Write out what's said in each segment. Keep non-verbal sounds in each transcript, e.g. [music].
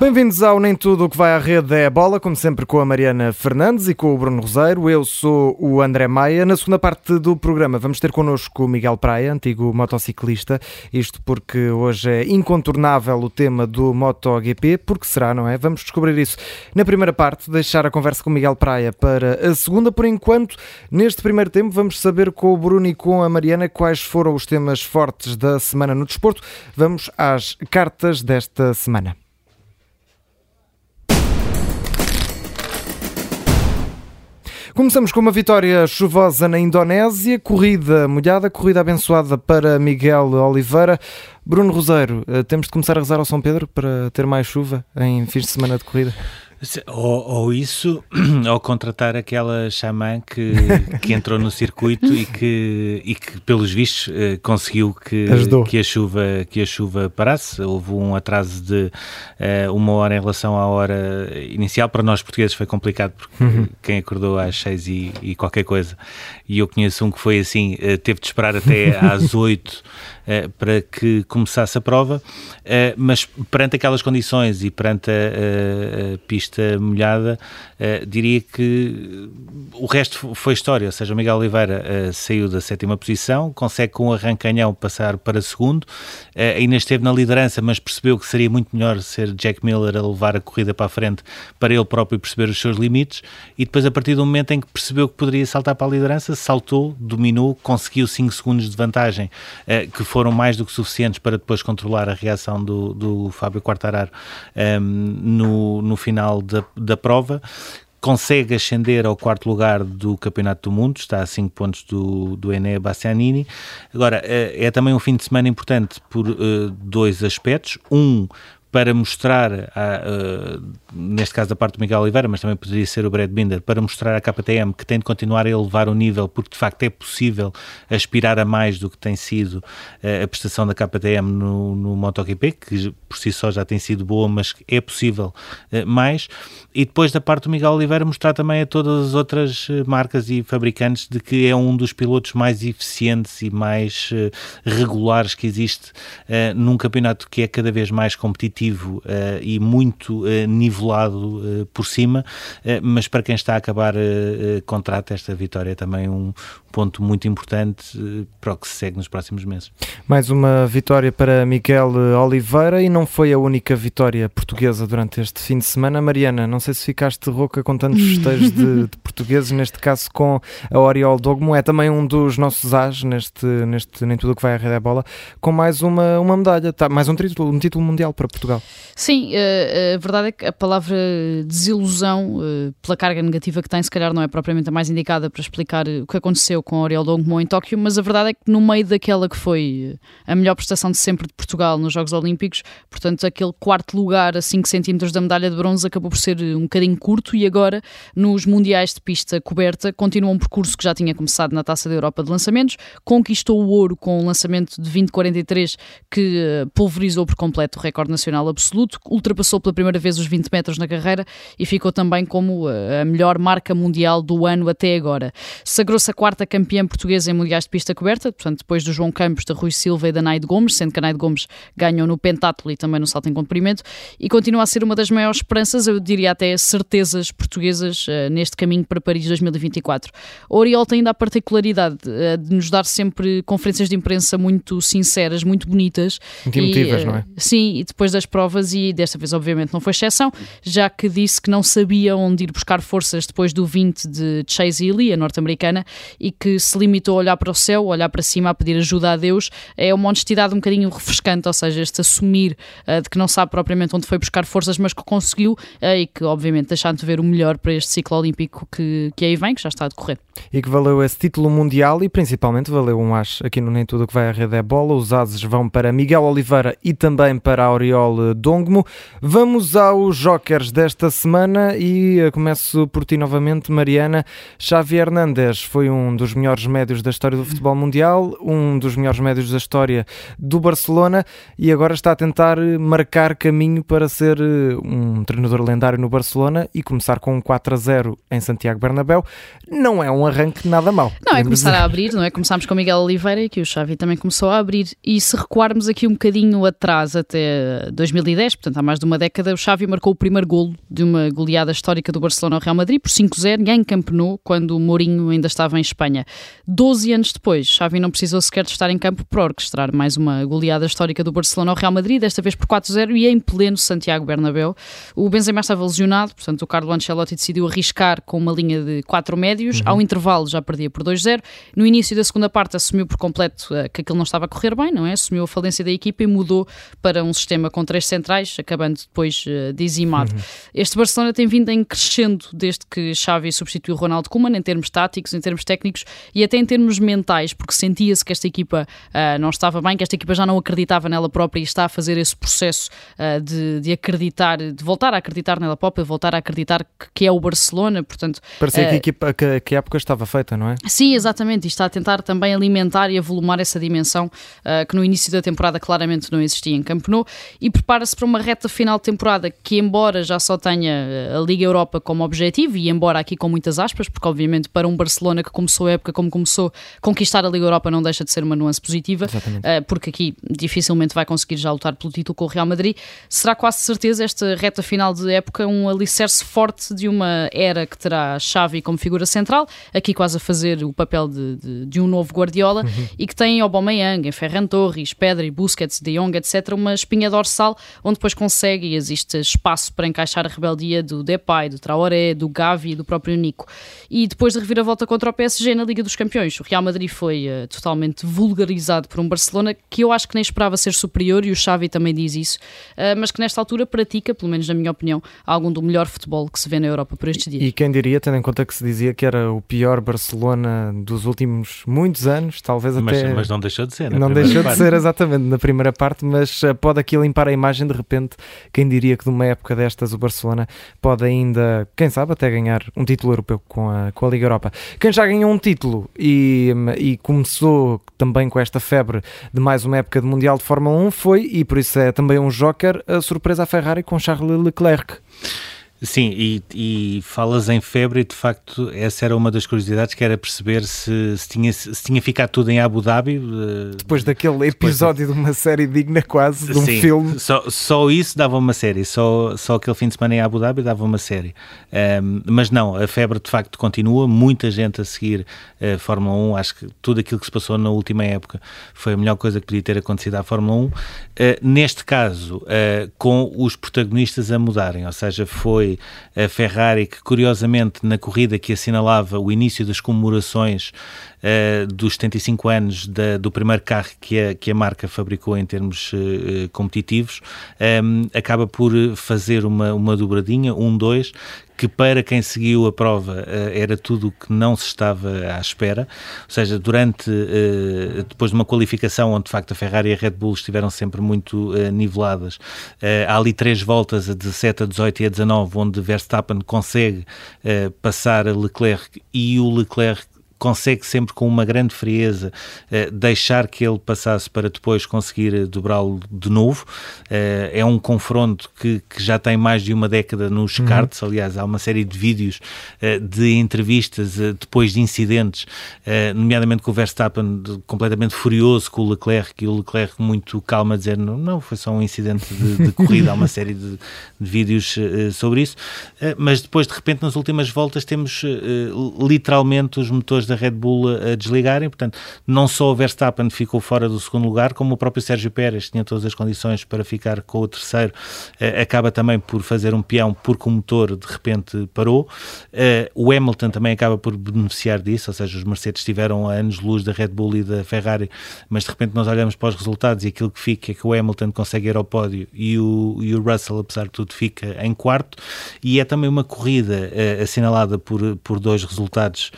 Bem-vindos ao Nem Tudo o que vai à rede é a bola, como sempre com a Mariana Fernandes e com o Bruno Roseiro. Eu sou o André Maia. Na segunda parte do programa vamos ter connosco o Miguel Praia, antigo motociclista. Isto porque hoje é incontornável o tema do MotoGP, porque será, não é? Vamos descobrir isso na primeira parte, deixar a conversa com o Miguel Praia para a segunda. Por enquanto, neste primeiro tempo, vamos saber com o Bruno e com a Mariana quais foram os temas fortes da semana no desporto. Vamos às cartas desta semana. Começamos com uma vitória chuvosa na Indonésia, corrida molhada, corrida abençoada para Miguel Oliveira. Bruno Roseiro, eh, temos de começar a rezar ao São Pedro para ter mais chuva em fins de semana de corrida? Ou, ou, isso, [clears throat] ou contratar aquela xamã que, que entrou no circuito e que, e que pelos vistos, eh, conseguiu que, que, a chuva, que a chuva parasse. Houve um atraso de uh, uma hora em relação à hora inicial. Para nós portugueses foi complicado, porque uhum. quem acordou às seis e, e, qualquer coisa, e eu conheço um que foi assim, uh, teve de esperar até às [laughs] oito para que começasse a prova, mas perante aquelas condições e perante a, a pista pista molhada, uh, diria que o resto foi história, ou seja, o Miguel Oliveira saiu da sétima posição, consegue com um arrancanhão passar para segundo, ainda esteve na liderança, mas percebeu que seria muito melhor ser Jack Miller a levar a corrida para a frente para ele próprio perceber os seus limites. E depois a partir do momento em que percebeu que poderia saltar para a liderança, saltou, dominou, conseguiu 5 segundos de vantagem, que foram mais do que suficientes para depois controlar a reação do, do Fábio Quartararo um, ehm, no, no final da, da prova, consegue ascender ao quarto lugar do Campeonato do Mundo, está a 5 pontos do, do Enea Bastianini. Agora, é, é, também um fim de semana importante por uh, dois aspectos. Um, para mostrar, a, uh, neste caso da parte do Miguel Oliveira, mas também poderia ser o Brad Binder, para mostrar à KTM que tem de continuar a elevar o nível, porque de facto é possível aspirar a mais do que tem sido uh, a prestação da KTM no, no MotoGP, que por si só já tem sido boa, mas é possível uh, mais. E depois da parte do Miguel Oliveira, mostrar também a todas as outras marcas e fabricantes de que é um dos pilotos mais eficientes e mais regulares que existe num campeonato que é cada vez mais competitivo competitivo uh, e muito uh, nivelado uh, por cima, mas para quem está a acabar contrato, esta vitória é também um ponto muito importante para o que se segue nos próximos meses. Mais uma vitória para Miguel Oliveira e não foi a única vitória portuguesa durante este fim de semana. Mariana, não sei se ficaste rouca com tantos [laughs] festejos de, de, portugueses, neste caso com a Oriol Dogmo, é também um dos nossos as neste, neste Nem Tudo que vai a Rede Bola, com mais uma, uma medalha, tá, mais um título, um título mundial para Portugal. Portugal. Sim, eh, a verdade é que a palavra desilusão, eh, pela carga negativa que tem, se calhar não é propriamente a mais indicada para explicar o que aconteceu com Ariel Dongmo em Tóquio, mas a verdade é que no meio daquela que foi a melhor prestação de sempre de Portugal nos Jogos Olímpicos, portanto, aquele quarto lugar a 5 centímetros da medalha de bronze acabou por ser um bocadinho curto e agora nos Mundiais de Pista Coberta continua um percurso que já tinha começado na Taça da Europa de Lançamentos, conquistou o ouro com o lançamento de 2043 que eh, pulverizou por completo o recorde nacional nacional absoluto, ultrapassou pela primeira vez os 20 metros na carreira e ficou também como eh, a melhor marca mundial do ano até agora. Sagrou-se a quarta campeã portuguesa em mundiais de pista coberta, portanto, depois do João Campos, da Rui Silva e da Naide Gomes, sendo que a Naide Gomes ganhou no pentatlo e também no salto em comprimento, e continua a ser uma das maiores esperanças, eu diria até certezas portuguesas uh, neste caminho para Paris 2024. A Oriol tem ainda a particularidade uh, de nos dar sempre conferências de imprensa muito sinceras, muito bonitas. Muito emotivas, não é? Sim, e depois das provas e desta vez obviamente não foi exceção, já que disse que não sabia onde ir buscar forças depois do 20 de Chase Ely, a norte-americana, e que se limitou a olhar para o céu, olhar para cima, a pedir ajuda a Deus. É uma honestidade um bocadinho refrescante, ou seja, este assumir uh, de que não sabe propriamente onde foi buscar forças, mas que conseguiu uh, e que obviamente deixando de ver o melhor para este ciclo olímpico que, que aí vem, que já está a decorrer. E que valeu esse título mundial e principalmente valeu um as aqui no Nem Tudo que vai à rede é bola. Os ases vão para Miguel Oliveira e também para a Dongmo. Vamos aos jokers desta semana e eh, começo por ti novamente, Mariana. Xavi Hernandes foi um dos melhores médios da história do futebol mundial, um dos melhores médios da história do Barcelona e agora está a tentar eh, marcar caminho para ser eh, um treinador lendário no Barcelona e começar com um 4 a 0 em Santiago Bernabéu. Não é um arranque nada mau. Não, é começar dizer. a abrir, não é? Começámos com Miguel Oliveira e que o Xavi também começou a abrir. E se recuarmos aqui um bocadinho atrás, até 2010, portanto há mais de uma década, o Xavi marcou o primeiro golo de uma goleada histórica do Barcelona ao Real Madrid por 5-0 em Camp Nou, quando o Mourinho ainda estava em Espanha. Doze anos depois, Xavi não precisou sequer de estar em campo para orquestrar mais uma goleada histórica do Barcelona ao Real Madrid, desta vez por 4-0 e em pleno Santiago Bernabéu. O Benzema estava lesionado, portanto o Carlo Ancelotti decidiu arriscar com uma linha de quatro médios, uhum. ao intervalo já perdia por 2-0. No início da segunda parte assumiu por completo uh, que aquilo não estava a correr bem, não é? Assumiu a falência da equipa e mudou para um sistema com três centrais, acabando depois uh, dizimado. Uhum. Este Barcelona tem vindo em crescendo desde que Xavi substituiu Ronaldo Koeman em termos táticos, em termos técnicos e até em termos mentais, porque sentia-se que esta equipa uh, não estava bem, que esta equipa já não acreditava nela própria e está a fazer esse processo uh, de, de, acreditar, de voltar a acreditar nela própria, voltar a acreditar que, que é o Barcelona, portanto... Parecia que, a equipa, que, que a época estava feita, não é? Sim, exatamente, e está a tentar também alimentar e avolumar essa dimensão que no início da temporada claramente não existia em Camp Nou e prepara-se para uma reta final de temporada que, embora já só tenha a Liga Europa como objetivo e embora aqui com muitas aspas, porque obviamente para um Barcelona que começou a época como começou, conquistar a Liga Europa não deixa de ser uma nuance positiva, uh, porque aqui dificilmente vai conseguir já lutar pelo título com o Real Madrid. Será quase certeza esta reta final de época um alicerce forte de uma era que terá Xavi como figura central, aqui quase a fazer o papel de, de, de um novo Guardiola, uhum. e que tem Aubameyang, Ferran Torres, Pedri, Busquets, De Jong, etc., uma espinha dorsal onde depois consegue e existe espaço para encaixar a rebeldia do Depay, do Traoré, do Gavi e do próprio Nico. E depois de reviravolta contra o PSG na Liga dos Campeões, o Real Madrid foi uh, totalmente vulgarizado por um Barcelona que eu acho que nem esperava ser superior, e o Xavi também diz isso, uh, mas que nesta altura pratica, pelo menos na minha opinião, algum do melhor futebol que se vê na Europa por estes dias. E quem diria, tendo em conta que se dizia que era o pior Barcelona dos últimos muitos anos, talvez mas, até... Mas não deixou de ser, Não deixou parte. de ser, exatamente, na primeira parte, mas uh, pode aqui limpar a imagem de repente, quem diria que de uma época destas o Barcelona pode ainda, quem sabe, até ganhar um título europeu com a, com a Liga Europa. Quem já ganhou um título e, e começou também com esta febre de mais uma época de Mundial de Fórmula 1 foi, e por isso é também um joker, a surpresa à Ferrari com Charles Leclerc. Sim, e, e, falas em febre e de facto essa era uma das curiosidades que era perceber se, se, tinha, se tinha ficado tudo em Abu Dhabi. Eh, depois daquele episódio de... de... uma série digna quase, de um Sim, filme. Só, só isso dava uma série, só, só aquele fim de semana em Abu Dhabi dava uma série. Um, mas não, a febre de facto continua, muita gente a seguir a uh, Fórmula 1, acho que tudo aquilo que se passou na última época foi a melhor coisa que podia ter acontecido à Fórmula 1. Uh, neste caso, uh, com os protagonistas a mudarem, ou seja, foi a Ferrari, que curiosamente na corrida que assinalava o início das comemorações uh, dos 75 anos da, do primeiro carro que a, que a marca fabricou em termos uh, competitivos, um, acaba por fazer uma, uma dobradinha, um, dois, que para quem seguiu a prova era tudo o que não se estava à espera, ou seja, durante, depois de uma qualificação onde de facto a Ferrari e a Red Bull estiveram sempre muito niveladas, há ali três voltas, a 17, a 18 e a 19, onde Verstappen consegue passar a Leclerc e o Leclerc consegue sempre com uma grande frieza uh, deixar que ele passasse para depois conseguir eh, dobrá-lo de novo. Uh, é um confronto que, que, já tem mais de uma década nos uhum. karts, aliás, há uma série de vídeos de entrevistas depois de incidentes, nomeadamente com o Verstappen completamente furioso com o Leclerc e o Leclerc muito calmo a dizer não, não foi só um incidente de, de corrida, há uma série de, de vídeos sobre isso, mas depois de repente nas últimas voltas temos literalmente os motores da Red Bull a desligarem, portanto, não só o Verstappen ficou fora do segundo lugar, como o próprio Sérgio Pérez tinha todas as condições para ficar com o terceiro, eh, acaba também por fazer um peão porque o motor de repente parou. Eh, o Hamilton também acaba por beneficiar disso, ou seja, os Mercedes estiveram a anos-luz da Red Bull e da Ferrari, mas de repente nós olhamos para os resultados e aquilo que fica é que o Hamilton consegue ir ao pódio e o, e o Russell, apesar de tudo, fica em quarto. E é também uma corrida uh, assinalada por, por dois resultados,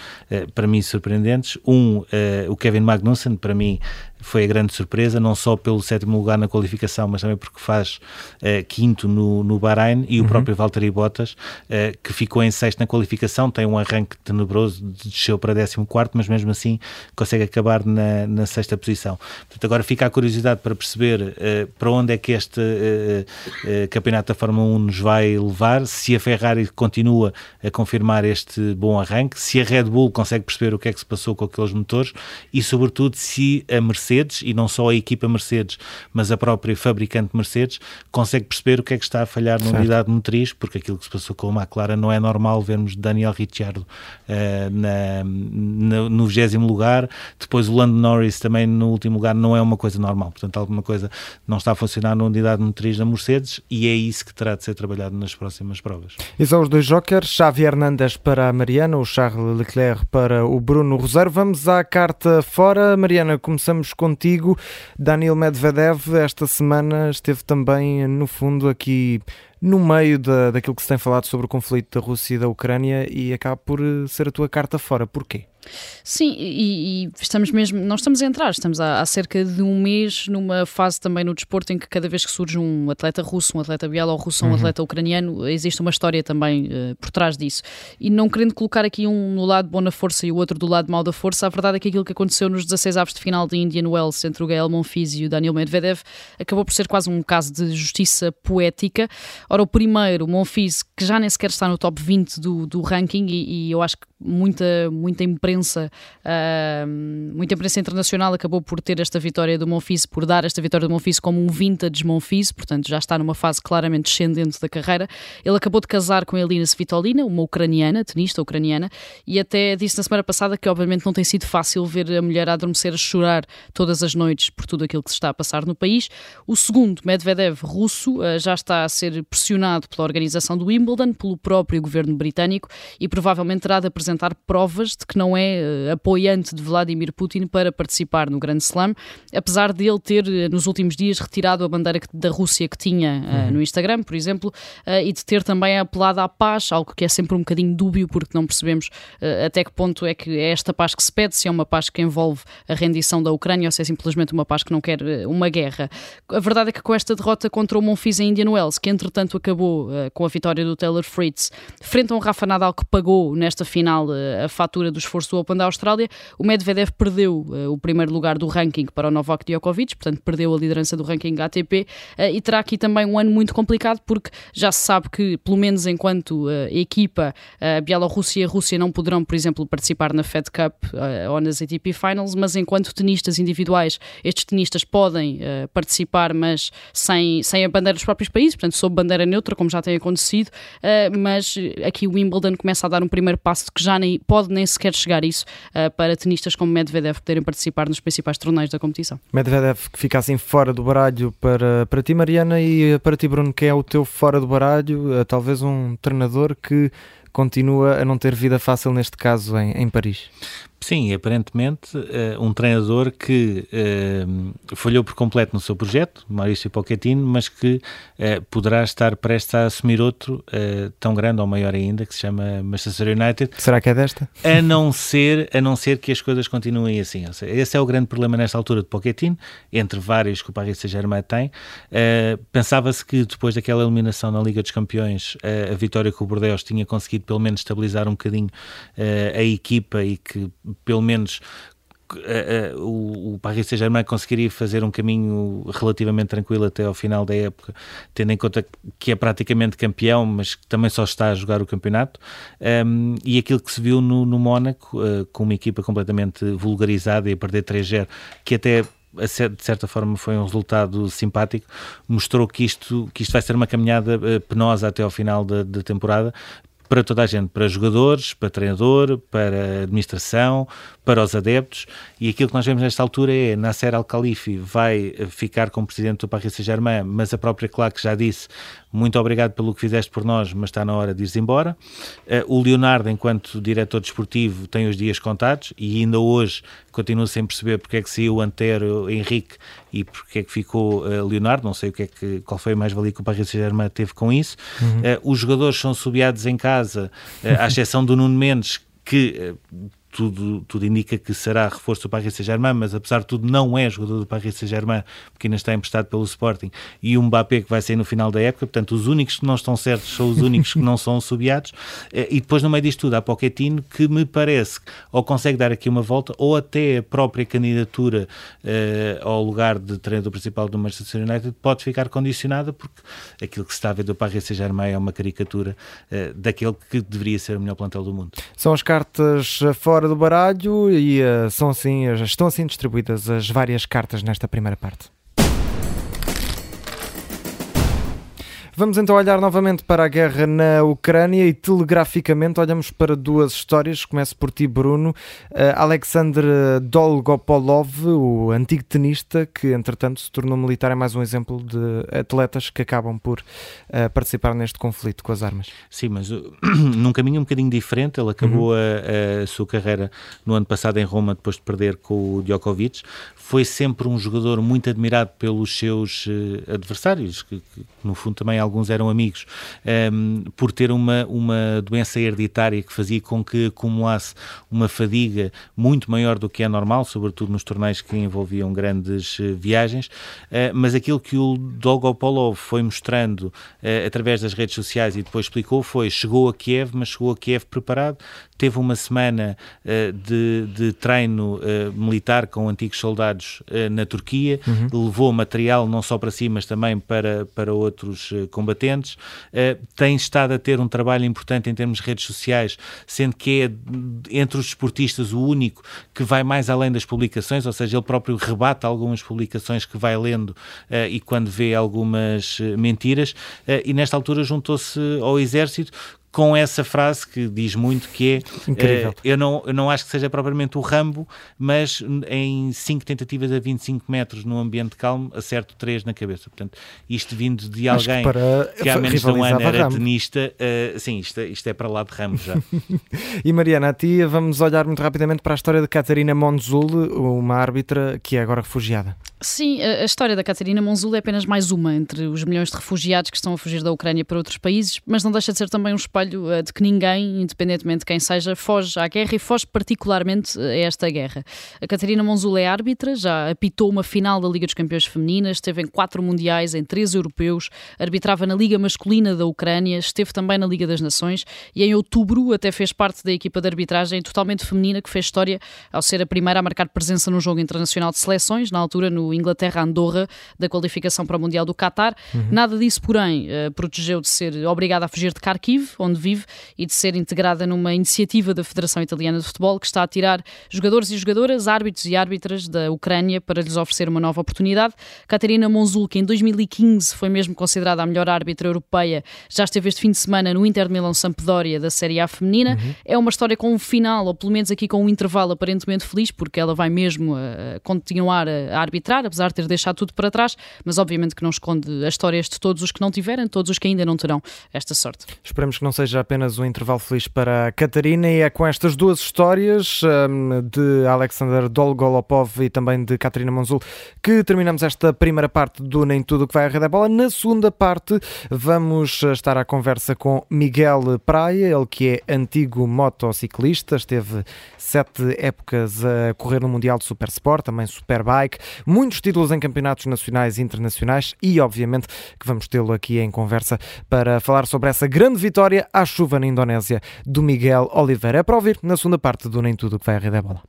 para mim, surpreendentes. Um, uh, o Kevin Magnussen, para mim, foi a grande surpresa, não só pelo sétimo lugar na qualificação, mas também porque faz uh, quinto no, no Bahrein e uhum. o próprio Valtteri Bottas, uh, que ficou em sexto na qualificação, tem um arranque tenebroso, desceu para décimo quarto, mas mesmo assim consegue acabar na, na sexta posição. Portanto, agora fica a curiosidade para perceber uh, para onde é que este campeonato da Fórmula 1 nos vai levar, se a Ferrari continua a confirmar este bom arranque, se a Red Bull consegue perceber o que é que se passou com aqueles motores e, sobretudo, se a Mercedes Mercedes, e não só a equipa Mercedes, mas a própria fabricante Mercedes, consegue perceber o que é que está a falhar na certo. unidade motriz, porque aquilo que se passou com a McLaren não é normal vermos Daniel Ricciardo uh, na, na, no 20 lugar, depois o Lando Norris também no último lugar, não é uma coisa normal. Portanto, alguma coisa não está a funcionar na unidade motriz da Mercedes e é isso que terá de ser trabalhado nas próximas provas. E são os dois jokers, Xavi Hernandes para a Mariana, o Charles Leclerc para o Bruno Rosário. Vamos à carta fora. Mariana, começamos contigo. Daniel Medvedev esta semana esteve também, no fundo, aqui no meio da, daquilo que se tem falado sobre o conflito da Rússia e da Ucrânia e acaba por eh, ser a tua carta fora. Porquê? Sim, e, e, estamos mesmo, não estamos a entrar, estamos há, há, cerca de um mês numa fase também no desporto em que cada vez que surge um atleta russo, um atleta bielorrusso, um uhum. atleta ucraniano, existe uma história também uh, por trás disso. E não querendo colocar aqui um no lado bom da força e o outro do lado mau da força, a verdade é que aquilo que aconteceu nos 16 avos de final de Indian Wells entre o Gael Monfils e o Daniel Medvedev acabou por ser quase um caso de justiça poética. Ora, o primeiro, Monfils, que já nem sequer está no top 20 do, do ranking e, e eu acho que muita, muita imprensa, uh, muita imprensa internacional acabou por ter esta vitória do Monfils, por dar esta vitória do Monfils como um vintage Monfils, portanto já está numa fase claramente descendente da carreira. Ele acabou de casar com a Elina Svitolina, uma ucraniana, tenista ucraniana, e até disse na semana passada que obviamente não tem sido fácil ver a mulher a adormecer a chorar todas as noites por tudo aquilo que se está a passar no país. O segundo, Medvedev, russo, uh, já está a ser pressionado pela organização do Wimbledon, pelo próprio governo britânico e provavelmente terá de apresentar provas de que não é uh, apoiante de Vladimir Putin para participar no Grande Slam, apesar de ele ter uh, nos últimos dias retirado a bandeira da Rússia que tinha uh, uhum. no Instagram, por exemplo, e de ter também apelado à paz, algo que é sempre um bocadinho dúbio porque não percebemos até que ponto é que é esta paz que se pede, se é uma paz que envolve a rendição da Ucrânia ou se é simplesmente uma paz que não quer uma guerra. A verdade é que com esta derrota contra o Monfils em Indian Wells, que entretanto acabou com a vitória do Taylor Fritz, frente a um Rafa Nadal que pagou nesta final eh, a fatura do esforço do Open da Austrália, o Medvedev perdeu uh, o primeiro lugar do ranking para o Novak Djokovic, portanto perdeu a liderança do ranking ATP eh, e terá aqui também um ano muito complicado porque já se sabe que, pelo menos enquanto uh, equipa, a Bielorrússia e a Rússia não poderão, por exemplo, participar na Fed Cup ou nas ATP Finals, mas enquanto tenistas individuais, estes tenistas podem participar, mas sem, sem a bandeira dos próprios países, portanto, sob bandeira neutra, como já tem acontecido, mas aqui o Wimbledon começa a dar um primeiro passo que já nem, pode nem sequer chegar isso uh, para tenistas como Medvedev poderem participar nos principais torneios da competição. Medvedev que fica assim fora do baralho para, para ti, Mariana, e para ti, Bruno, quem é o teu fora do baralho? Uh, talvez um treinador que continua a não ter vida fácil neste caso em, em Paris. Sim, aparentemente uh, um treinador que uh, falhou por completo no seu projeto, Maurício Pochettino, mas que uh, poderá estar prestes a assumir outro tão grande ou maior ainda, que se chama Manchester United. Será que é desta? A não ser, a não ser que as coisas continuem assim. Seja, esse é o grande problema nesta altura de Pochettino, entre vários que o Paris Saint-Germain tem. Pensava-se que depois daquela eliminação na Liga dos Campeões, a vitória com o Bordeaux tinha conseguido pelo menos estabilizar um bocadinho a equipa e que pelo menos Uh, uh, o, o Paris Saint-Germain conseguiria fazer um caminho relativamente tranquilo até ao final da época, tendo em conta que é praticamente campeão, mas que também só está a jogar o campeonato. Um, e aquilo que se viu no, no Mónaco, uh, com uma equipa completamente vulgarizada e a perder 3-0, que até de certa forma foi um resultado simpático, mostrou que isto, que isto vai ser uma caminhada penosa até ao final da, da temporada, para toda a gente, para jogadores, para treinador, para administração, para os adeptos, e aquilo que nós vemos nesta altura é Nasser Al-Khalifi vai ficar como presidente do Paris Saint-Germain, mas a própria Claque já disse muito obrigado pelo que fizeste por nós, mas está na hora de ir embora. Uh, o Leonardo, enquanto diretor desportivo, tem os dias contados e ainda hoje continua sem perceber porque é que saiu o Antero Henrique e porque é que ficou uh, Leonardo. Não sei o que é que, qual foi a mais-valia que o Paris Saint-Germain teve com isso. Uhum. Uh, os jogadores são subiados em casa, à exceção do Nuno Mendes, que tudo, tudo indica que será reforço do Paris Saint-Germain, mas apesar de tudo não é jogador do Paris Saint-Germain, porque ainda está emprestado pelo Sporting, e um Mbappé que vai sair no final da época, portanto os únicos que não estão certos são os únicos que não são subiados, [laughs] eh, e depois no meio disto tudo há Pochettino que me parece ou consegue dar aqui uma volta, ou até a própria candidatura uh, ao lugar de treinador principal do Manchester United pode ficar condicionada, porque aquilo que se está a ver do Paris Saint-Germain é uma caricatura uh, daquele que deveria ser o melhor plantel do mundo. São as cartas fora fora do baralho e uh, são assim, estão assim distribuídas as várias cartas nesta primeira parte. Vamos então olhar novamente para a guerra na Ucrânia e telegraficamente olhamos para duas histórias. Começo por ti, Bruno. Uh, Alexander Dolgopolov, o antigo tenista, que entretanto se tornou militar, é mais um exemplo de atletas que acabam por uh, participar neste conflito com as armas. Sim, mas uh, [clears throat] num caminho um bocadinho diferente. Ele acabou uhum. a, a, sua carreira no ano passado em Roma, depois de perder com o Djokovic. Foi sempre um jogador muito admirado pelos seus adversários, que, que no fundo também alguns eram amigos, um, ehm, por ter uma, uma doença hereditária que fazia com que acumulasse uma fadiga muito maior do que é normal, sobretudo nos torneios que envolviam grandes uh, viagens, uh, mas aquilo que o Dolgopolov foi mostrando uh, através das redes sociais e depois explicou foi, chegou a Kiev, mas chegou a Kiev preparado, teve uma semana de, de, treino militar com antigos soldados na Turquia, uhum. levou material não só para si, mas também para, para outros combatentes, uh, tem estado a ter um trabalho importante em termos de redes sociais, sendo que é entre os desportistas o único que vai mais além das publicações, ou seja, ele próprio rebate algumas publicações que vai lendo uh, e quando vê algumas uh, mentiras, e nesta altura juntou-se ao exército com essa frase que diz muito que é uh, eu, não, eu não acho que seja propriamente o Rambo, mas em 5 tentativas a 25 metros num ambiente calmo, acerto 3 na cabeça. Portanto, isto vindo de alguém que, para... que há menos de um ano era Rambo. tenista, uh, sim, isto, isto é para lá de Rambo já. [laughs] e Mariana, a ti vamos olhar muito rapidamente para a história de Catarina Monzul, uma árbitra que é agora refugiada. Sim, a, história da Catarina Monzul é apenas mais uma entre os milhões de refugiados que estão a fugir da Ucrânia para outros países, mas não deixa de ser também um espelho uh, de que ninguém, independentemente de quem seja, foge à guerra e foge particularmente a esta guerra. A Catarina Monzul é árbitra, já apitou uma final da Liga dos Campeões Femininas, esteve em quatro mundiais, em três europeus, arbitrava na Liga Masculina da Ucrânia, esteve também na Liga das Nações e em outubro até fez parte da equipa de arbitragem totalmente feminina que fez história ao ser a primeira a marcar presença num jogo internacional de seleções, na altura no Inglaterra-Andorra da qualificação para o Mundial do Qatar. Uhum. Nada disso, porém, uh, protegeu de ser obrigada a fugir de Kharkiv, onde vive, e de ser integrada numa iniciativa da Federação Italiana de Futebol que está a tirar jogadores e jogadoras, árbitros e árbitras da Ucrânia para lhes oferecer uma nova oportunidade. Catarina Monzul, que em 2015 foi mesmo considerada a melhor árbitra europeia, já esteve este fim de semana no Inter de Milão Sampdoria da Série A feminina. Uhum. É uma história com um final, ou pelo menos aqui com um intervalo aparentemente feliz, porque ela vai mesmo uh, continuar a arbitrar apesar de ter deixado tudo para trás, mas obviamente que não esconde as histórias de todos os que não tiverem, todos os que ainda não terão esta sorte. Esperamos que não seja apenas um intervalo feliz para a Catarina e é com estas duas histórias um, de Alexander Dolgolopov e também de Catarina Monzul que terminamos esta primeira parte do Nem Tudo que vai à Rede Bola. Na segunda parte vamos estar à conversa com Miguel Praia, ele que é antigo motociclista, esteve sete épocas a correr no Mundial de Super Sport, também Superbike, muito muitos títulos em campeonatos nacionais e internacionais e, obviamente, que vamos tê-lo aqui em conversa para falar sobre essa grande vitória à chuva na Indonésia do Miguel Oliveira. É para ouvir na segunda parte do Nem Tudo que vai a Rede Bola.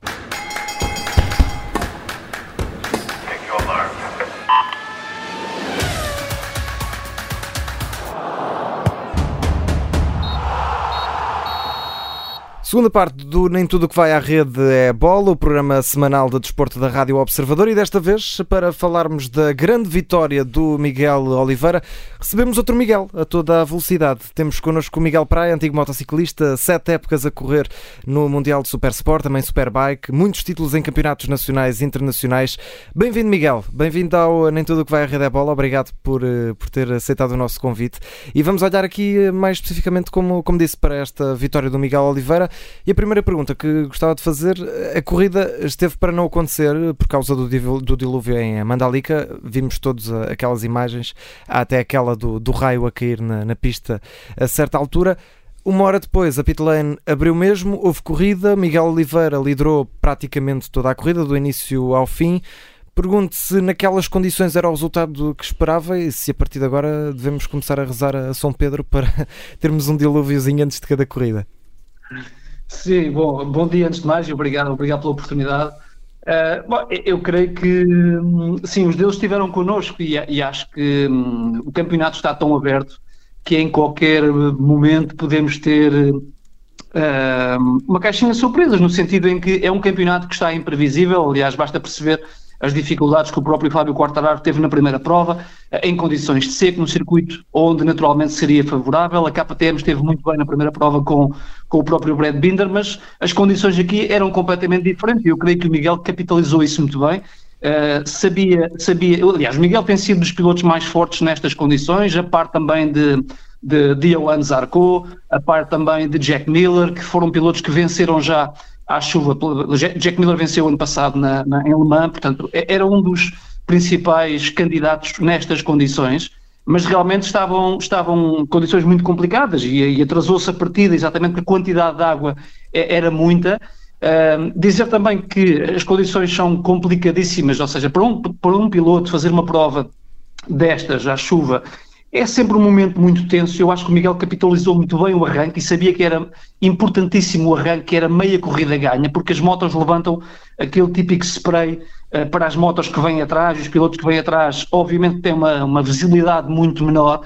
Segunda parte do Nem Tudo que vai à rede é bola, o programa semanal de desporto da Rádio Observador e desta vez para falarmos da grande vitória do Miguel Oliveira, recebemos outro Miguel a toda a velocidade. Temos connosco o Miguel Praia, antigo motociclista, sete épocas a correr no Mundial de Super Sport, também Superbike, muitos títulos em campeonatos nacionais e internacionais. Bem-vindo Miguel, bem-vindo ao Nem Tudo que vai à rede é bola, obrigado por, eh, por ter aceitado o nosso convite e vamos olhar aqui eh, mais especificamente, como, como disse, para esta vitória do Miguel Oliveira. E a primeira pergunta que gostava de fazer: a corrida esteve para não acontecer por causa do, do dilúvio em Mandalika. Vimos todos aquelas imagens, até aquela do, do raio a cair na, na pista a certa altura. Uma hora depois, a pitlane abriu mesmo, houve corrida. Miguel Oliveira liderou praticamente toda a corrida, do início ao fim. Pergunto se naquelas condições era o resultado que esperava e se a partir de agora devemos começar a rezar a São Pedro para [laughs] termos um dilúviozinho antes de cada corrida. Sim, bom, bom dia antes de mais e obrigado, obrigado pela oportunidade. Uh, bom, eu creio que hum, sim, os deuses estiveram connosco e, e acho que um, o campeonato está tão aberto que em qualquer momento podemos ter uh, uma caixinha de surpresas, no sentido em que é um campeonato que está imprevisível, aliás, basta perceber as dificuldades que o próprio Fábio Quartararo teve na primeira prova, eh, em condições de seco, no circuito onde naturalmente seria favorável. A KTM esteve muito bem na primeira prova com, com o próprio Brad Binder, mas as condições aqui eram completamente diferentes e eu creio que o Miguel capitalizou isso muito bem. Uh, sabia, sabia, aliás, o Miguel tem sido dos pilotos mais fortes nestas condições, a par também de, de, de Johan Zarco, a par também de Jack Miller, que foram pilotos que venceram já à chuva. Jack Miller venceu ano passado na, na, em Le Mans, portanto, era um dos principais candidatos nestas condições, mas realmente estavam, estavam condições muito complicadas e, e atrasou-se a partida exatamente porque a quantidade de água era muita. Uh, dizer também que as condições são complicadíssimas, ou seja, para um, para um piloto fazer uma prova destas à chuva é sempre um momento muito tenso. Eu acho que o Miguel capitalizou muito bem o arranque e sabia que era importantíssimo o arranque, que era meia corrida ganha, porque as motos levantam aquele típico spray uh, para as motos que vêm atrás, os pilotos que vêm atrás, obviamente têm uma, uma visibilidade muito menor.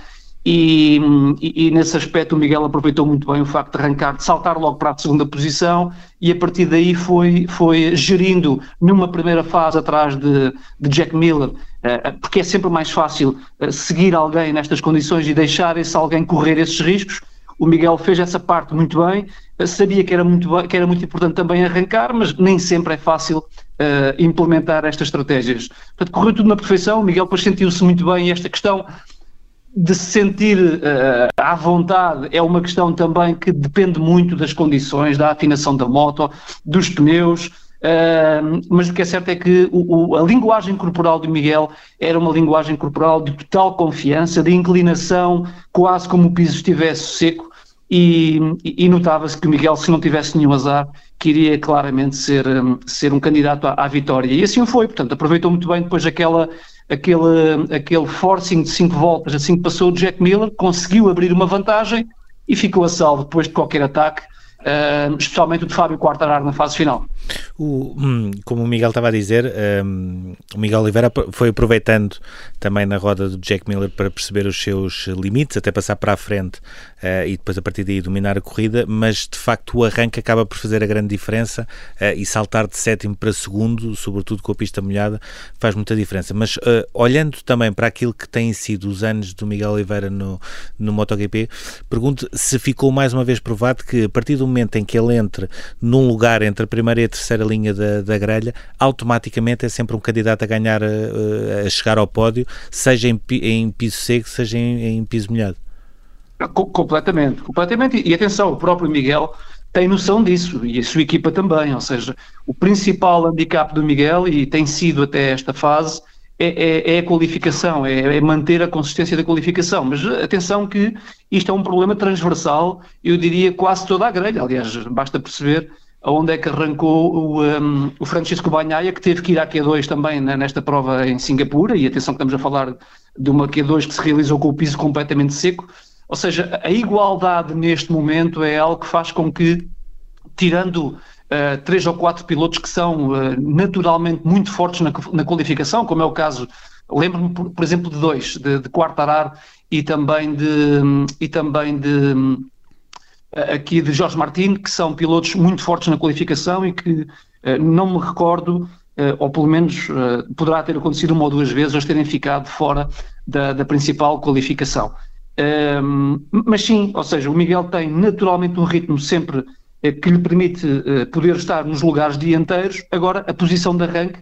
E, e, nesse aspecto o Miguel aproveitou muito bem o facto de arrancar, de saltar logo para a segunda posição e a partir daí foi, foi gerindo numa primeira fase atrás de, de Jack Miller eh, eh, porque é sempre mais fácil eh, seguir alguém nestas condições e deixar esse alguém correr esses riscos. O Miguel fez essa parte muito bem, sabia que era muito, que era muito importante também arrancar, mas nem sempre é fácil implementar estas estratégias. Portanto, correu tudo na perfeição, o Miguel depois sentiu-se muito bem e esta questão de se sentir uh, à vontade é uma questão também que depende muito das condições, da afinação da moto, dos pneus, Uh, mas o que é certo é que o, o, a linguagem corporal do Miguel era uma linguagem corporal de total confiança, de inclinação, quase como o piso estivesse seco, e, e notava-se que o Miguel, se não tivesse nenhum azar, queria claramente ser, um, ser um candidato à, à, vitória. E assim foi, portanto, aproveitou muito bem depois aquela, aquele, aquele forcing de 5 voltas, assim que passou o Jack Miller, conseguiu abrir uma vantagem e ficou a salvo depois de qualquer ataque, uh, especialmente o de Fábio Quartararo na fase final. O, hum, como o Miguel estava a dizer, um, o Miguel Oliveira foi aproveitando também na roda do Jack Miller para perceber os seus limites, até passar para a frente uh, e depois a partir daí dominar a corrida, mas de facto o arranque acaba por fazer a grande diferença uh, e saltar de sétimo para segundo, sobretudo com a pista molhada, faz muita diferença. Mas uh, olhando também para aquilo que têm sido os anos do Miguel Oliveira no, no MotoGP, pergunto se ficou mais uma vez provado que a partir do momento em que ele entre num lugar entre a primeira e a terceira linha da, da grelha, automaticamente é sempre um candidato a ganhar, a, eh, a chegar ao pódio, seja em, em piso seco, seja em, em piso molhado. completamente, completamente. E atenção, o próprio Miguel tem noção disso e a sua equipa também. Ou seja, o principal handicap do Miguel, e tem sido até esta fase, é, é, é a qualificação, é, é, manter a consistência da qualificação. Mas atenção que isto é um problema transversal, eu diria quase toda a grelha. Aliás, basta perceber onde é que arrancou o, um, o Francisco Banhaia, que teve que ir à Q2 também né, nesta prova em Singapura, e atenção que estamos a falar de uma Q2 que se realizou com o piso completamente seco, ou seja, a igualdade neste momento é algo que faz com que, tirando uh, três ou quatro pilotos que são uh, naturalmente muito fortes na, na, qualificação, como é o caso, lembro-me, por, por, exemplo, de dois, de, de Quartararo e também de, e também de aqui de Jorge Martin, que são pilotos muito fortes na qualificação e que eh, não me recordo, eh, ou pelo menos eh, poderá ter acontecido uma ou duas vezes, eles terem ficado fora da, da principal qualificação. Ehm, mas sim, ou seja, o Miguel tem naturalmente um ritmo sempre que lhe permite poder estar nos lugares dianteiros, agora a posição de arranque,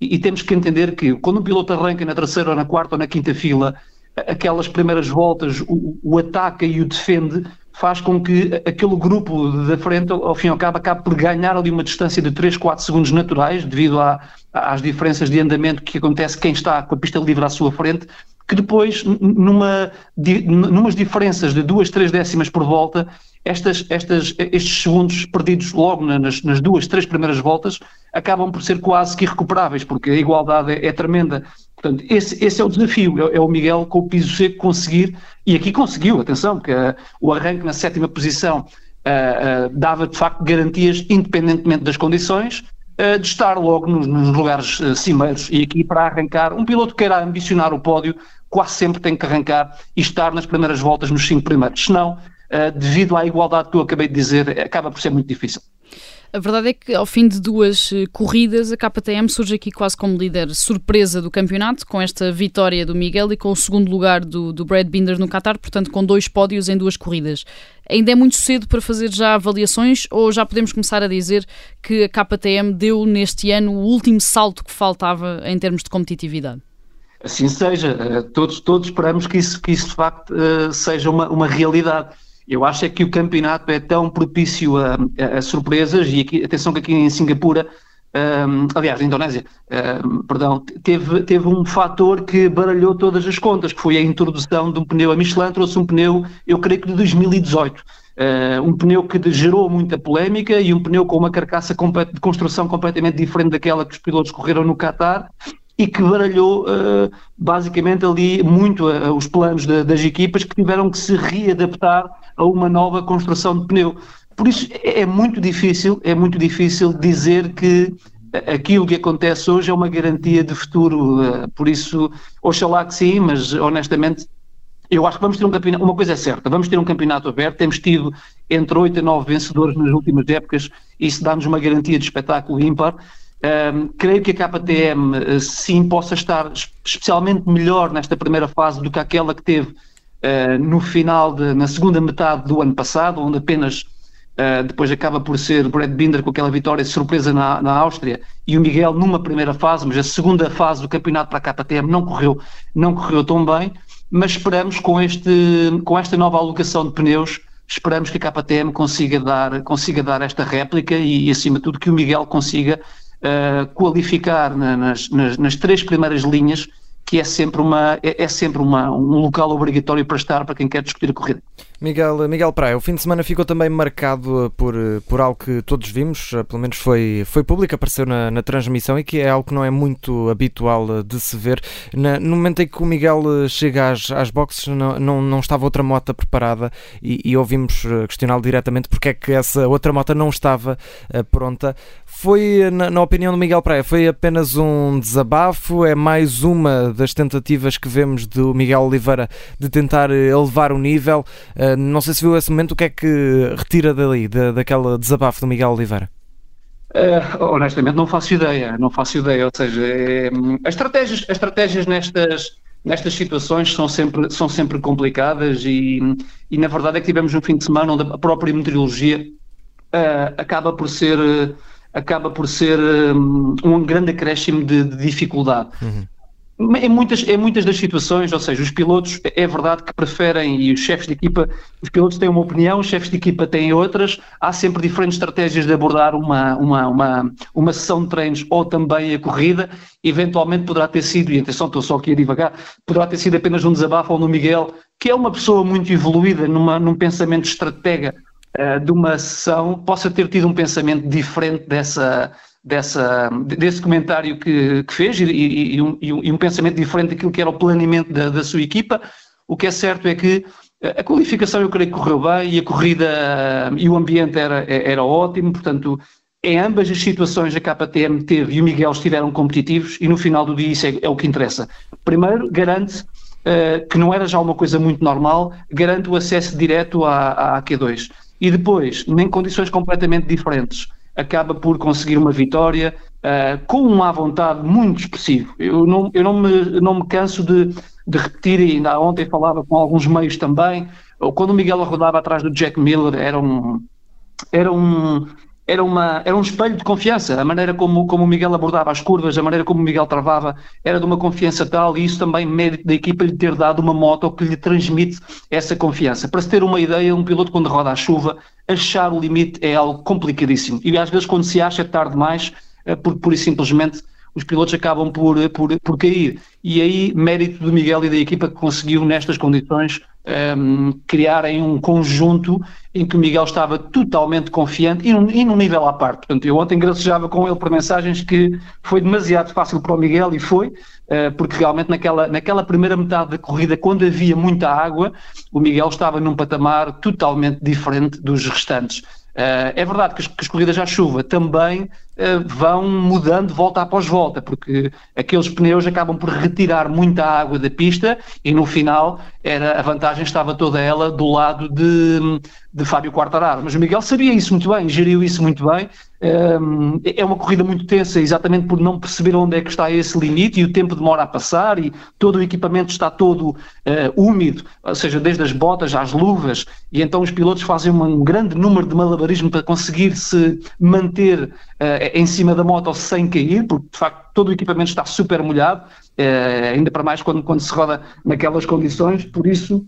e, e temos que entender que quando um piloto arranca na terceira ou na quarta ou na quinta fila, aquelas primeiras voltas, o, o ataca e o defende, faz com que aquele grupo da frente, ao fim e ao cabo, acabe por ganhar ali uma distância de 3, 4 segundos naturais, devido a, às diferenças de andamento que acontece quem está com a pista livre à sua frente, que depois, numa, numas diferenças de 2, 3 décimas por volta, estas, estas, estes segundos perdidos logo nas, nas, duas, três primeiras voltas acabam por ser quase que irrecuperáveis, porque a igualdade é, é tremenda. Portanto, esse, esse, é o desafio, é, é, o Miguel com o piso seco conseguir, e aqui conseguiu, atenção, porque uh, o arranque na sétima posição uh, uh, dava de facto garantias, independentemente das condições, de estar logo nos, nos lugares cimeiros. E aqui para arrancar, um piloto que queira ambicionar o pódio, quase sempre tem que arrancar e estar nas primeiras voltas nos cinco primeiros. Senão, uh, devido à igualdade que eu acabei de dizer, acaba por ser muito difícil. A verdade é que ao fim de duas eh, corridas, a KTM surge aqui quase como líder surpresa do campeonato, com esta vitória do Miguel e com o segundo lugar do, do Brad Binder no Qatar, portanto com dois pódios em duas corridas. Ainda é muito cedo para fazer já avaliações ou já podemos começar a dizer que a KTM deu neste ano o último salto que faltava em termos de competitividade? Assim seja, eh, todos, todos esperamos que isso, que isso de facto eh, seja uma, uma realidade. Eu acho é que o campeonato é tão propício a, a, surpresas e aqui, atenção que aqui em Singapura, um, aliás, na Indonésia, um, perdão, teve, teve um fator que baralhou todas as contas, que foi a introdução de um pneu. A Michelin trouxe um pneu, eu creio que de 2018. Uh, um pneu que gerou muita polémica e um pneu com uma carcaça de construção completamente diferente daquela que os pilotos correram no Qatar e que baralhou uh, basicamente ali muito uh, os planos de, das equipas que tiveram que se readaptar a uma nova construção de pneu. Por isso é, é muito difícil, é muito difícil dizer que aquilo que acontece hoje é uma garantia de futuro. Uh, por isso, oxalá que sim, mas honestamente eu acho que vamos ter um campeonato, uma coisa é certa, vamos ter um campeonato aberto, temos tido entre 8 e 9 vencedores nas últimas épocas, isso dá-nos uma garantia de espetáculo ímpar, um, creio que a KTM uh, sim possa estar especialmente melhor nesta primeira fase do que aquela que teve uh, no final, de, na segunda metade do ano passado, onde apenas uh, depois acaba por ser Brad Binder com aquela vitória de surpresa na, na Áustria e o Miguel numa primeira fase, mas a segunda fase do campeonato para a KTM não correu, não correu tão bem, mas esperamos com, este, com esta nova alocação de pneus esperamos que a KTM consiga dar, consiga dar esta réplica e, acima de tudo, que o Miguel consiga uh, qualificar na, nas, nas, nas, três primeiras linhas, que é sempre, uma, é, é sempre uma, um local obrigatório para estar para quem quer discutir a corrida. Miguel, Miguel Praia, o fim de semana ficou também marcado eh, por, eh, por algo que todos vimos, pelo menos foi, foi público, apareceu na, na transmissão e que é algo que não é muito habitual de se ver. Na, no momento em que o Miguel chega às, às boxes, não, não, não estava outra moto preparada e, e ouvimos questioná-lo diretamente porque é que essa outra moto não estava pronta. Foi, na, na, opinião do Miguel Praia, foi apenas um desabafo? É mais uma das tentativas que vemos do Miguel Oliveira de tentar eh, elevar o nível? Uh, não sei se viu esse momento, o que é que retira dali, da, daquela desabafo do Miguel Oliveira? Uh, honestamente, não faço ideia, não faço ideia. Ou seja, é, as, estratégias, as estratégias nestas, nestas situações são sempre, são sempre complicadas e, e, na verdade, é que tivemos um fim de semana onde a própria meteorologia uh, acaba por ser acaba por ser um, um grande acréscimo de, de dificuldade. Uhum. Em muitas, em muitas das situações, ou seja, os pilotos é verdade que preferem, e os chefes de equipa, os pilotos têm uma opinião, os chefes de equipa têm outras, há sempre diferentes estratégias de abordar uma, uma, uma, uma sessão de treinos ou também a corrida, eventualmente poderá ter sido, e atenção, estou só aqui a divagar, poderá ter sido apenas um desabafo ou no Miguel, que é uma pessoa muito evoluída numa, num pensamento estratega uh, de uma sessão possa ter tido um pensamento diferente dessa, dessa, desse comentário que, que fez e, e, um, e, um, pensamento diferente daquilo que era o planeamento da, da, sua equipa. O que é certo é que a qualificação eu creio que correu bem e a corrida uh, e o ambiente era, era ótimo, portanto, em ambas as situações a KTM teve e o Miguel estiveram competitivos e no final do dia isso é, é o que interessa. Primeiro, garante uh, que não era já uma coisa muito normal, garante o acesso direto à, à Q2 e depois, em condições completamente diferentes, acaba por conseguir uma vitória uh, com uma vontade muito expressivo. Eu não, eu não, me, não me canso de, de repetir, e ainda ontem falava com alguns meios também, quando o Miguel rodava atrás do Jack Miller, era um, era um, era, uma, era um espelho de confiança. A maneira como, como o Miguel abordava as curvas, a maneira como o Miguel travava, era de uma confiança tal, e isso também mérito da equipa lhe ter dado uma moto que lhe transmite essa confiança. Para se ter uma ideia, um piloto quando roda à chuva, achar o limite é algo complicadíssimo. E às vezes quando se acha tarde demais, eh, porque pura e simplesmente os pilotos acabam por, por, por cair. E aí, mérito do Miguel e da equipa que conseguiu, nestas condições, um, ehm, criarem um conjunto em que o Miguel estava totalmente confiante e num, e num nível à parte. Portanto, eu ontem gracejava com ele por mensagens que foi demasiado fácil para o Miguel e foi, uh, porque realmente naquela, naquela primeira metade da corrida, quando havia muita água, o Miguel estava num patamar totalmente diferente dos restantes. Uh, é verdade que as, que as, corridas à chuva também vão mudando volta após volta, porque aqueles pneus acabam por retirar muita água da pista e no final era, a vantagem estava toda ela do lado de, de Fábio Quartararo. Mas o Miguel sabia isso muito bem, geriu isso muito bem. Um, é uma corrida muito tensa, exatamente por não perceber onde é que está esse limite e o tempo demora a passar e todo o equipamento está todo uh, úmido, ou seja, desde as botas às luvas, e então os pilotos fazem um grande número de malabarismo para conseguir se manter uh, em cima da moto sem cair, porque de facto todo o equipamento está super molhado, uh, ainda para mais quando, quando se roda naquelas condições, por isso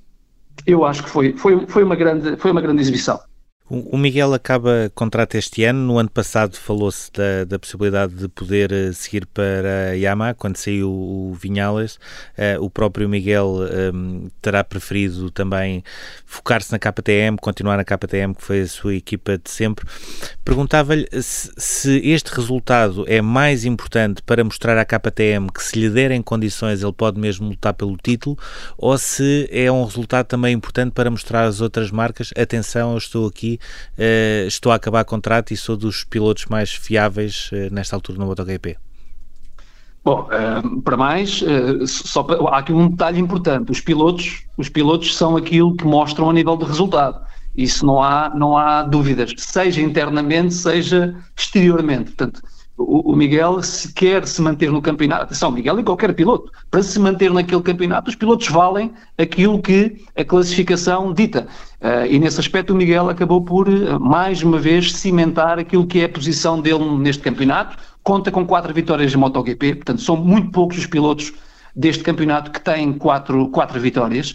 eu acho que foi, foi, foi, uma, grande, foi uma grande exibição. O Miguel acaba contrato este ano. No ano passado falou-se da, da, possibilidade de poder eh, seguir para a Yamaha quando saiu o Vinhales. Uh, o próprio Miguel um, ehm, terá preferido também focar-se na KTM, continuar na KTM, que foi a sua equipa de sempre. Perguntava-lhe se, se, este resultado é mais importante para mostrar à KTM que se lhe derem condições ele pode mesmo lutar pelo título ou se é um resultado também importante para mostrar às outras marcas atenção, eu estou aqui uh, estou a acabar contrato e sou dos pilotos mais fiáveis uh, nesta altura no MotoGP? Bom, uh, para mais, só para, há aqui um detalhe importante: os pilotos, os pilotos são aquilo que mostram a nível de resultado. Isso não há, não há dúvidas, seja internamente, seja exteriormente. Portanto, o, Miguel, se quer se manter no campeonato, atenção, Miguel e qualquer piloto, para se manter naquele campeonato, os pilotos valem aquilo que a classificação dita. Uh, e nesse aspecto o Miguel acabou por, uh, mais uma vez, cimentar aquilo que é a posição dele neste campeonato. Conta com quatro vitórias de MotoGP, portanto são muito poucos os pilotos deste campeonato que têm quatro, quatro vitórias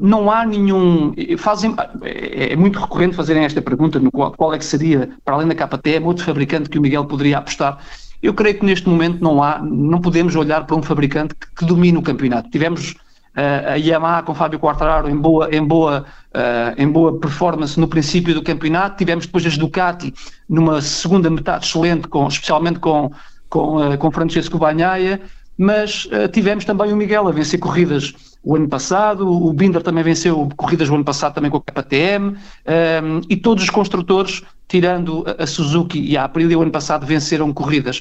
não há nenhum. Fazem, é, é, muito recorrente fazerem esta pergunta: no qual, qual é que seria, para além da KTM, outro fabricante que o Miguel poderia apostar? Eu creio que neste momento não há, não podemos olhar para um fabricante que, que domine o campeonato. Tivemos uh, a Yamaha com Fábio Quartararo em boa, em, boa, uh, em boa performance no princípio do campeonato, tivemos depois as Ducati numa segunda metade excelente, com, especialmente com, com, uh, com Francesco Bagnaia, mas tivemos também o Miguel a vencer corridas o ano passado, o Binder também venceu corridas o ano passado também com a KTM, um, e todos os construtores, tirando a, Suzuki e a Aprilia, o ano passado venceram corridas.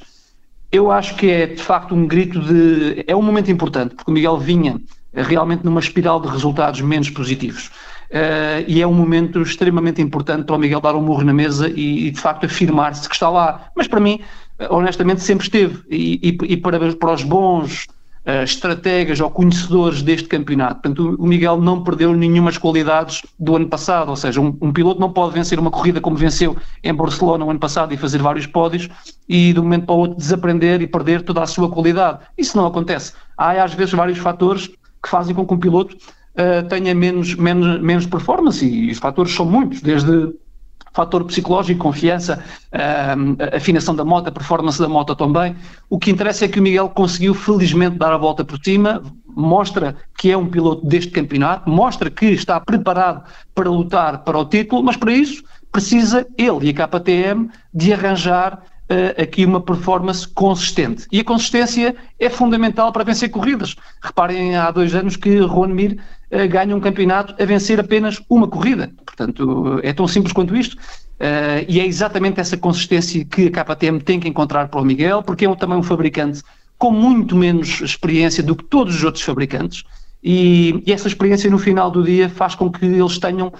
Eu acho que é de facto um grito de. É um momento importante, porque o Miguel vinha realmente numa espiral de resultados menos positivos. Uh, e é um momento extremamente importante para o Miguel dar um murro na mesa e, e de facto afirmar-se que está lá. Mas para mim, honestamente, sempre esteve. E, e, e para, para os bons uh, estrategas ou conhecedores deste campeonato. Portanto, o Miguel não perdeu nenhumas qualidades do ano passado, ou seja, um, um, piloto não pode vencer uma corrida como venceu em Barcelona no ano passado e fazer vários pódios e de um momento para o outro desaprender e perder toda a sua qualidade. Isso não acontece. Há às vezes vários fatores que fazem com que um piloto uh, tenha menos, menos, menos performance e os fatores são muitos, desde fator psicológico, confiança, uh, afinação da moto, a performance da moto também. O que interessa é que o Miguel conseguiu felizmente dar a volta por cima, mostra que é um piloto deste campeonato, mostra que está preparado para lutar para o título, mas para isso precisa ele e a KTM de arranjar uh, aqui uma performance consistente. E a consistência é fundamental para vencer corridas. Reparem, há dois anos que Juan Mir ganha um campeonato a vencer apenas uma corrida. Portanto, é tão simples quanto isto. Uh, e é exatamente essa consistência que a KTM tem que encontrar para o Miguel, porque é um, também um fabricante com muito menos experiência do que todos os outros fabricantes. E, e, essa experiência no final do dia faz com que eles tenham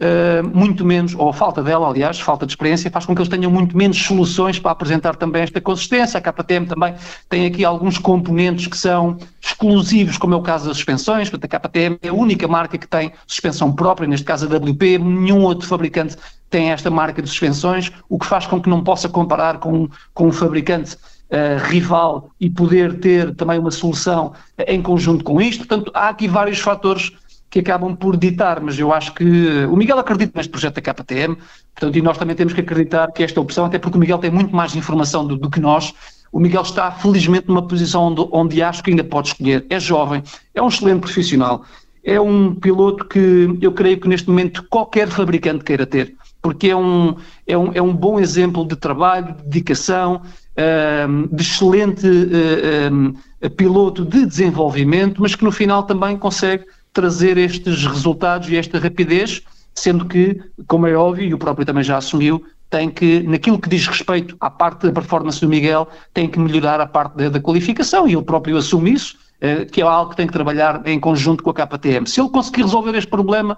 uh, muito menos, ou a falta dela, aliás, falta de experiência, faz com que eles tenham muito menos soluções para apresentar também esta consistência. A KTM também tem aqui alguns componentes que são exclusivos, como é o caso das suspensões. Portanto, a KTM é a única marca que tem suspensão própria, neste caso a WP, nenhum outro fabricante tem esta marca de suspensões, o que faz com que não possa comparar com, com um fabricante Uh, rival e poder ter também uma solução em conjunto com isto. Portanto, há aqui vários fatores que acabam por ditar, mas eu acho que o Miguel acredita neste projeto da KTM, portanto, e nós também temos que acreditar que esta opção, até porque o Miguel tem muito mais informação do, do que nós, o Miguel está felizmente numa posição onde, onde acho que ainda pode escolher. É jovem, é um excelente profissional, é um piloto que eu creio que neste momento qualquer fabricante queira ter, porque é um, é um, é um bom exemplo de trabalho, de dedicação, ehm, de excelente uh, um, piloto de desenvolvimento, mas que no final também consegue trazer estes resultados e esta rapidez sendo que, como é óbvio, e o próprio também já assumiu, tem que, naquilo que diz respeito à parte da performance do Miguel, tem que melhorar a parte da, da qualificação e ele próprio assume isso, eh, que é algo que tem que trabalhar em conjunto com a KTM. Se ele conseguir resolver este problema,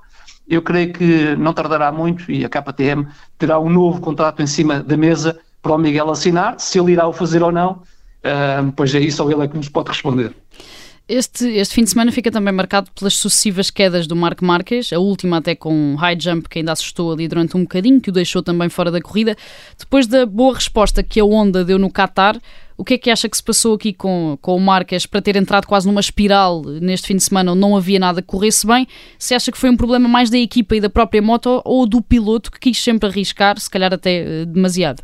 eu creio que não tardará muito e a KTM terá um novo contrato em cima da mesa para o Miguel assinar. Se ele irá o fazer ou não, uh, pois é isso, ou ele é que nos pode responder. Este, este fim de semana fica também marcado pelas sucessivas quedas do Marco Marques, a última até com um high jump que ainda assustou ali durante um bocadinho, que o deixou também fora da corrida. Depois da boa resposta que a Honda deu no Qatar, o que é que acha que se passou aqui com, com o Marques para ter entrado quase numa espiral neste fim de semana onde não havia nada que corresse bem? Se acha que foi um problema mais da equipa e da própria moto ou do piloto que quis sempre arriscar, se calhar até eh, demasiado?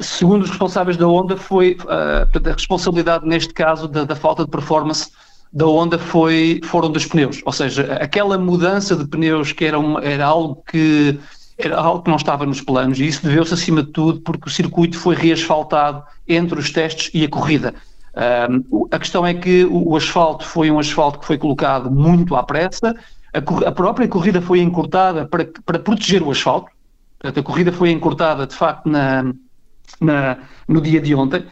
Segundo os responsáveis da Honda, foi uh, a responsabilidade neste caso da, da, falta de performance da Honda foi, foram dos pneus, ou seja, aquela mudança de pneus que era, uma, era algo que era algo que não estava nos planos e isso deveu-se acima de tudo porque o circuito foi reasfaltado entre os testes e a corrida. A questão é que o, o, asfalto foi um asfalto que foi colocado muito à pressa, a, a própria corrida foi encurtada para, para proteger o asfalto, Portanto, a corrida foi encurtada de facto na, na, no dia de ontem.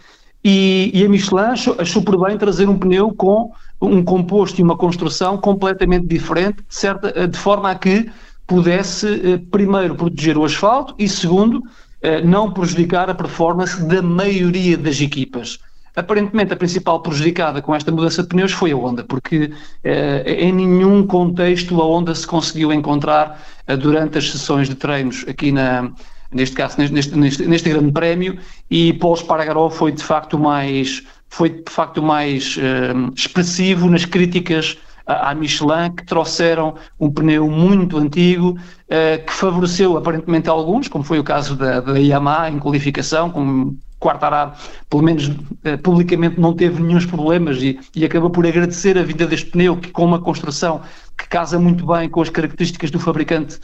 E, e, a Michelin achou, achou, por bem trazer um pneu com um composto e uma construção completamente diferente, de, certa, de forma a que pudesse, eh, primeiro, proteger o asfalto e, segundo, eh, não prejudicar a performance da maioria das equipas. Aparentemente, a principal prejudicada com esta mudança de pneus foi a Honda, porque eh, em nenhum contexto a Honda se conseguiu encontrar durante as sessões de treinos aqui na, neste caso, neste, neste, neste grande prémio, e Paul Spargaró foi de facto mais, foi de facto mais uh, expressivo nas críticas à, à Michelin, que trouxeram um pneu muito antigo, uh, que favoreceu aparentemente alguns, como foi o caso da, da Yamaha em qualificação, com Quartararo, pelo menos uh, publicamente, não teve nenhum problemas e, e acabou por agradecer a vinda deste pneu, que com uma construção que casa muito bem com as características do fabricante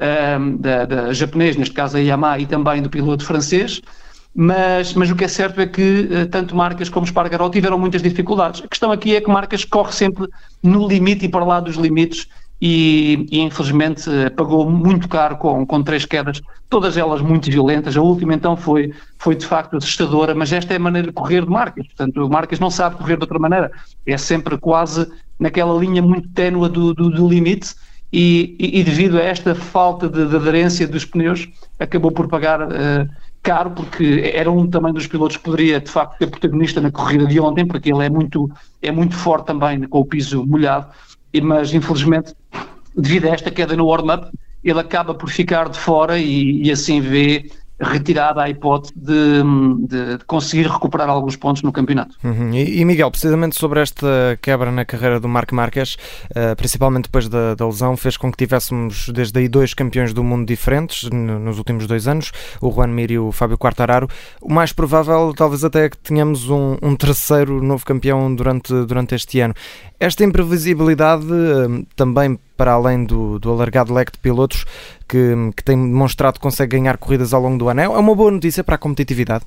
um, da, da japonês, neste caso a Yamaha, e também do piloto francês, mas, mas o que é certo é que uh, tanto marcas como Spargaró tiveram muitas dificuldades. A questão aqui é que marcas corre sempre no limite e para lá dos limites e, e infelizmente uh, pagou muito caro com, com três quedas, todas elas muito violentas. A última então foi, foi de facto assustadora, mas esta é a maneira de correr de marcas. Portanto, marcas não sabe correr de outra maneira. É sempre quase naquela linha muito ténua do, do, do limite e, e, devido a esta falta de, de, aderência dos pneus acabou por pagar uh, caro porque era um também dos pilotos que poderia de facto ser protagonista na corrida de ontem porque ele é muito é muito forte também com o piso molhado. Mas infelizmente devido a esta queda no warm-up ele acaba por ficar de fora e, e assim vê retirada a hipótese de, de, conseguir recuperar alguns pontos no campeonato. Uhum. E, e, Miguel, precisamente sobre esta quebra na carreira do Marco Marques, uh, principalmente depois da, da, lesão, fez com que tivéssemos desde aí dois campeões do mundo diferentes nos últimos dois anos, o Juan Mir e o Fábio Quartararo. O mais provável, talvez até é que tenhamos um, um terceiro novo campeão durante, durante este ano. Esta imprevisibilidade uh, também para além do, do alargado leque de pilotos que, que tem demonstrado que consegue ganhar corridas ao longo do ano. É uma boa notícia para a competitividade?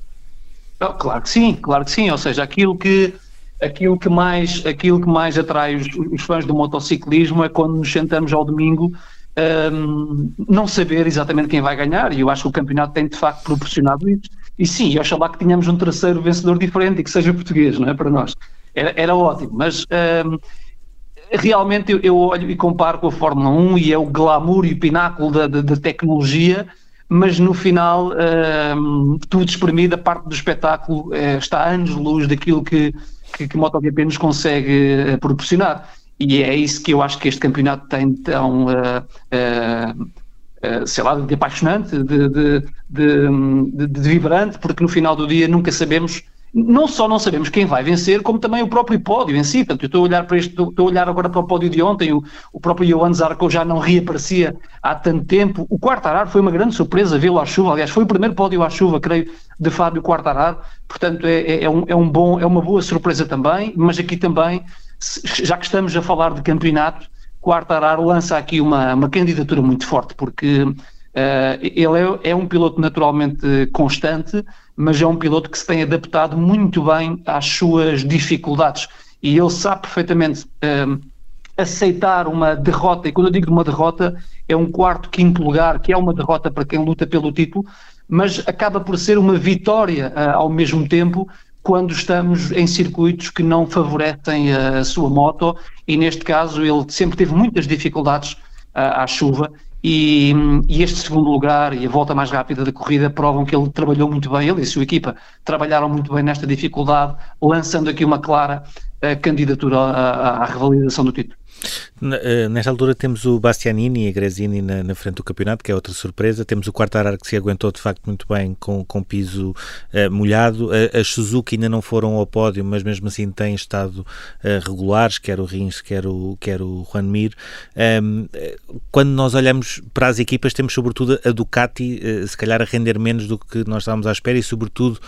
Oh, claro que sim, claro que sim. Ou seja, aquilo que, aquilo que, mais, aquilo que mais atrai os, os fãs do motociclismo é quando nos sentamos ao domingo um, não saber exatamente quem vai ganhar, e eu acho que o campeonato tem de facto proporcionado isso. E sim, eu achava que tínhamos um terceiro vencedor diferente e que seja português, não é? Para nós. Era, era ótimo, mas um, realmente eu, eu, olho e comparo com a Fórmula 1 e é o glamour e o pináculo da, da, da tecnologia, mas no final um, tudo espremido, a parte do espetáculo uh, está a anos-luz daquilo que, que, que MotoGP nos consegue uh, proporcionar. E é isso que eu acho que este campeonato tem tão, uh, sei lá, de apaixonante, de, de, de, de, vibrante, porque no final do dia nunca sabemos não só não sabemos quem vai vencer, como também o próprio pódio em si. Portanto, eu estou a olhar para este, estou a olhar agora para o pódio de ontem, o, o próprio Johan Zarco já não reaparecia há tanto tempo. O Quartararo foi uma grande surpresa vê-lo à chuva, aliás, foi o primeiro pódio à chuva, creio, de Fábio Quartararo, portanto é, é, é, um, é, um bom, é uma boa surpresa também, mas aqui também, já que estamos a falar de campeonato, Quartararo lança aqui uma, uma candidatura muito forte, porque Uh, ele é, é, um piloto naturalmente constante, mas é um piloto que se tem adaptado muito bem às suas dificuldades. E ele sabe perfeitamente uh, aceitar uma derrota, e quando eu digo uma derrota, é um quarto, quinto lugar, que é uma derrota para quem luta pelo título, mas acaba por ser uma vitória uh, ao mesmo tempo quando estamos em circuitos que não favorecem a sua moto. E neste caso ele sempre teve muitas dificuldades à chuva e, e, este segundo lugar e a volta mais rápida da corrida provam que ele trabalhou muito bem, ele e a sua equipa trabalharam muito bem nesta dificuldade, lançando aqui uma clara uh, candidatura à, à revalidação do título. Eh, nesta altura temos o Bastianini e a Gresini na, na, frente do campeonato, que é outra surpresa. Temos o Quartararo que se aguentou de facto muito bem com, com piso uh, molhado. As Suzuki ainda não foram ao pódio, mas mesmo assim têm estado uh, regulares, quer o Rins, quer o, quer o Juan Mir. Um, quando nós olhamos para as equipas, temos sobretudo a Ducati, se calhar a render menos do que nós estávamos à espera, e sobretudo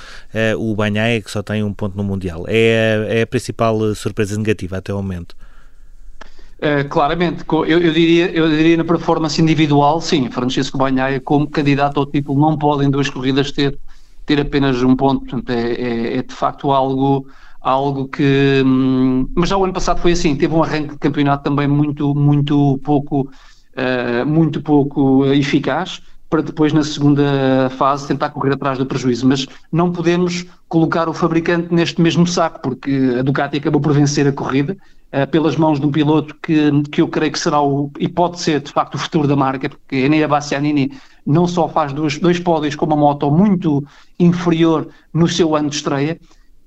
o Banhaia, que só tem um ponto no Mundial. É a, é a principal surpresa negativa até o momento. Uh, claramente, eu, eu, diria, eu diria na performance individual, sim, Francisco Banhaia como candidato ao título não pode em duas corridas ter, ter apenas um ponto, portanto é, é, é de facto algo, algo que, hum, mas já o ano passado foi assim, teve um arranque de campeonato também muito, muito pouco, uh, muito pouco eficaz, para depois na segunda fase tentar correr atrás do prejuízo, mas não podemos colocar o fabricante neste mesmo saco, porque a Ducati acabou por vencer a corrida, pelas mãos de um piloto que, que eu creio que será o, e pode ser de facto o futuro da marca, porque Enea Bastianini não só faz dois, dois pódios com uma moto muito inferior no seu ano de estreia,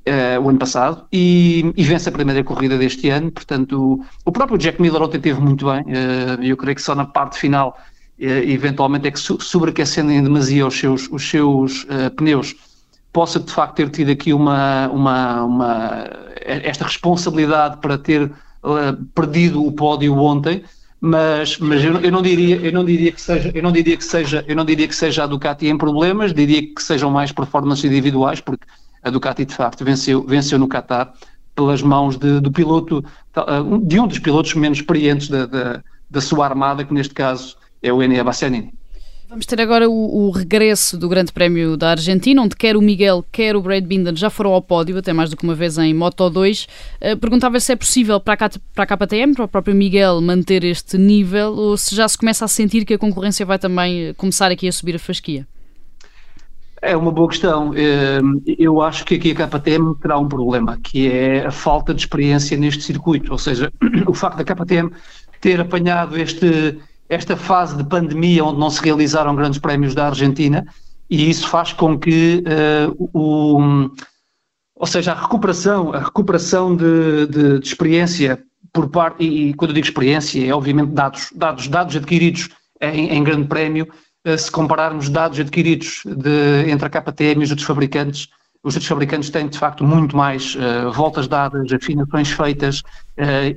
uh, o ano passado, e, e, vence a primeira corrida deste ano, portanto o, o próprio Jack Miller ontem teve muito bem, uh, eu creio que só na parte final eventualmente é que sobreaquecendo em demasia os seus, os seus pneus possa de facto ter tido aqui uma, uma, uma esta responsabilidade para ter uh, perdido o pódio ontem, mas, mas eu, eu, não diria, eu não diria que seja, eu não diria que seja, eu não diria que seja a Ducati em problemas, diria que sejam mais performances individuais, porque a Ducati de facto venceu, venceu no Qatar pelas mãos de, do piloto, de um dos pilotos menos experientes da, da, da sua armada, que neste caso é o Enea Bastianini. Vamos ter agora o, o, regresso do Grande Prémio da Argentina, onde quer o Miguel, quer o Brad Binder já foram ao pódio, até mais do que uma vez em Moto 2. Uh, eh, perguntava se é possível para a, para a KTM, para o próprio Miguel, manter este nível ou se já se começa a sentir que a concorrência vai também eh, começar aqui a subir a fasquia. É uma boa questão. Eh, eu acho que aqui a KTM terá um problema, que é a falta de experiência neste circuito. Ou seja, [clears throat] o facto da KTM ter apanhado este esta fase de pandemia onde não se realizaram grandes prémios da Argentina e isso faz com que uh, o, ou seja, a recuperação, a recuperação de, de, de experiência por parte, e, quando eu digo experiência, é obviamente dados, dados, dados adquiridos em, em grande prémio, uh, se compararmos dados adquiridos de, entre a KTM e os outros fabricantes, os outros fabricantes têm de facto muito mais uh, voltas dadas, afinações feitas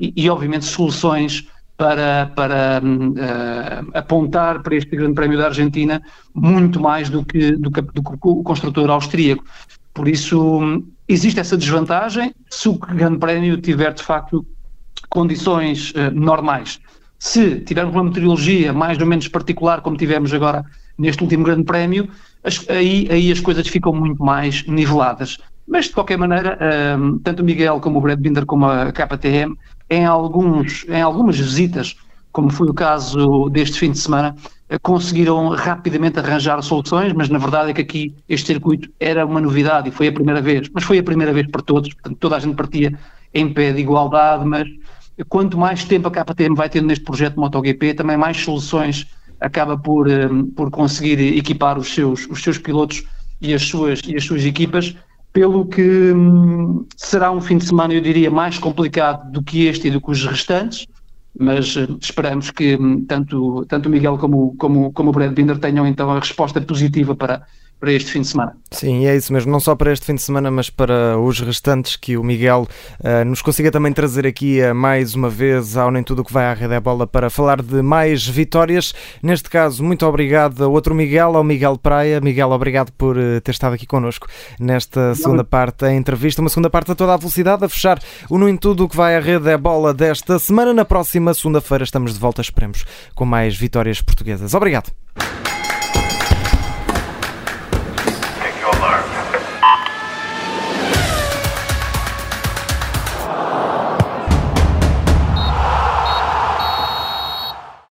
e, e, obviamente soluções para, para uh, apontar para este Grande Prémio da Argentina muito mais do que, do que, do que o construtor austríaco. Por isso, existe essa desvantagem se o Grande Prémio tiver de facto condições uh, normais. Se tivermos uma meteorologia mais ou menos particular, como tivemos agora neste último Grande Prémio, as, aí, aí as coisas ficam muito mais niveladas. Mas, de qualquer maneira, um, tanto o Miguel como o Brad Binder como a KTM, em, alguns, em algumas visitas, como foi o caso deste fim de semana, eh, conseguiram rapidamente arranjar soluções, mas na verdade é que aqui este circuito era uma novidade e foi a primeira vez, mas foi a primeira vez para todos, portanto toda a gente partia em pé de igualdade, mas quanto mais tempo a KTM vai tendo neste projeto MotoGP, também mais soluções acaba por, um, por conseguir equipar os seus, os seus pilotos e as suas, e as suas equipas pelo que hum, será um fim de semana, eu diria, mais complicado do que este e do que os restantes, mas uh, esperamos que hum, tanto, tanto o Miguel como, como, como o Brad Binder tenham então a resposta positiva para, para este fim de semana. Sim, é isso mesmo, não só para este fim de semana, mas para os restantes que o Miguel uh, nos consiga também trazer aqui uh, mais uma vez ao Nem Tudo que vai à Rede é Bola para falar de mais vitórias. Neste caso, muito obrigado ao outro Miguel, ao Miguel Praia. Miguel, obrigado por uh, ter estado aqui connosco nesta segunda parte da entrevista, uma segunda parte a toda a velocidade, a fechar o Nem Tudo que vai à Rede é Bola desta semana. Na próxima segunda-feira estamos de volta, esperemos, com mais vitórias portuguesas. Obrigado.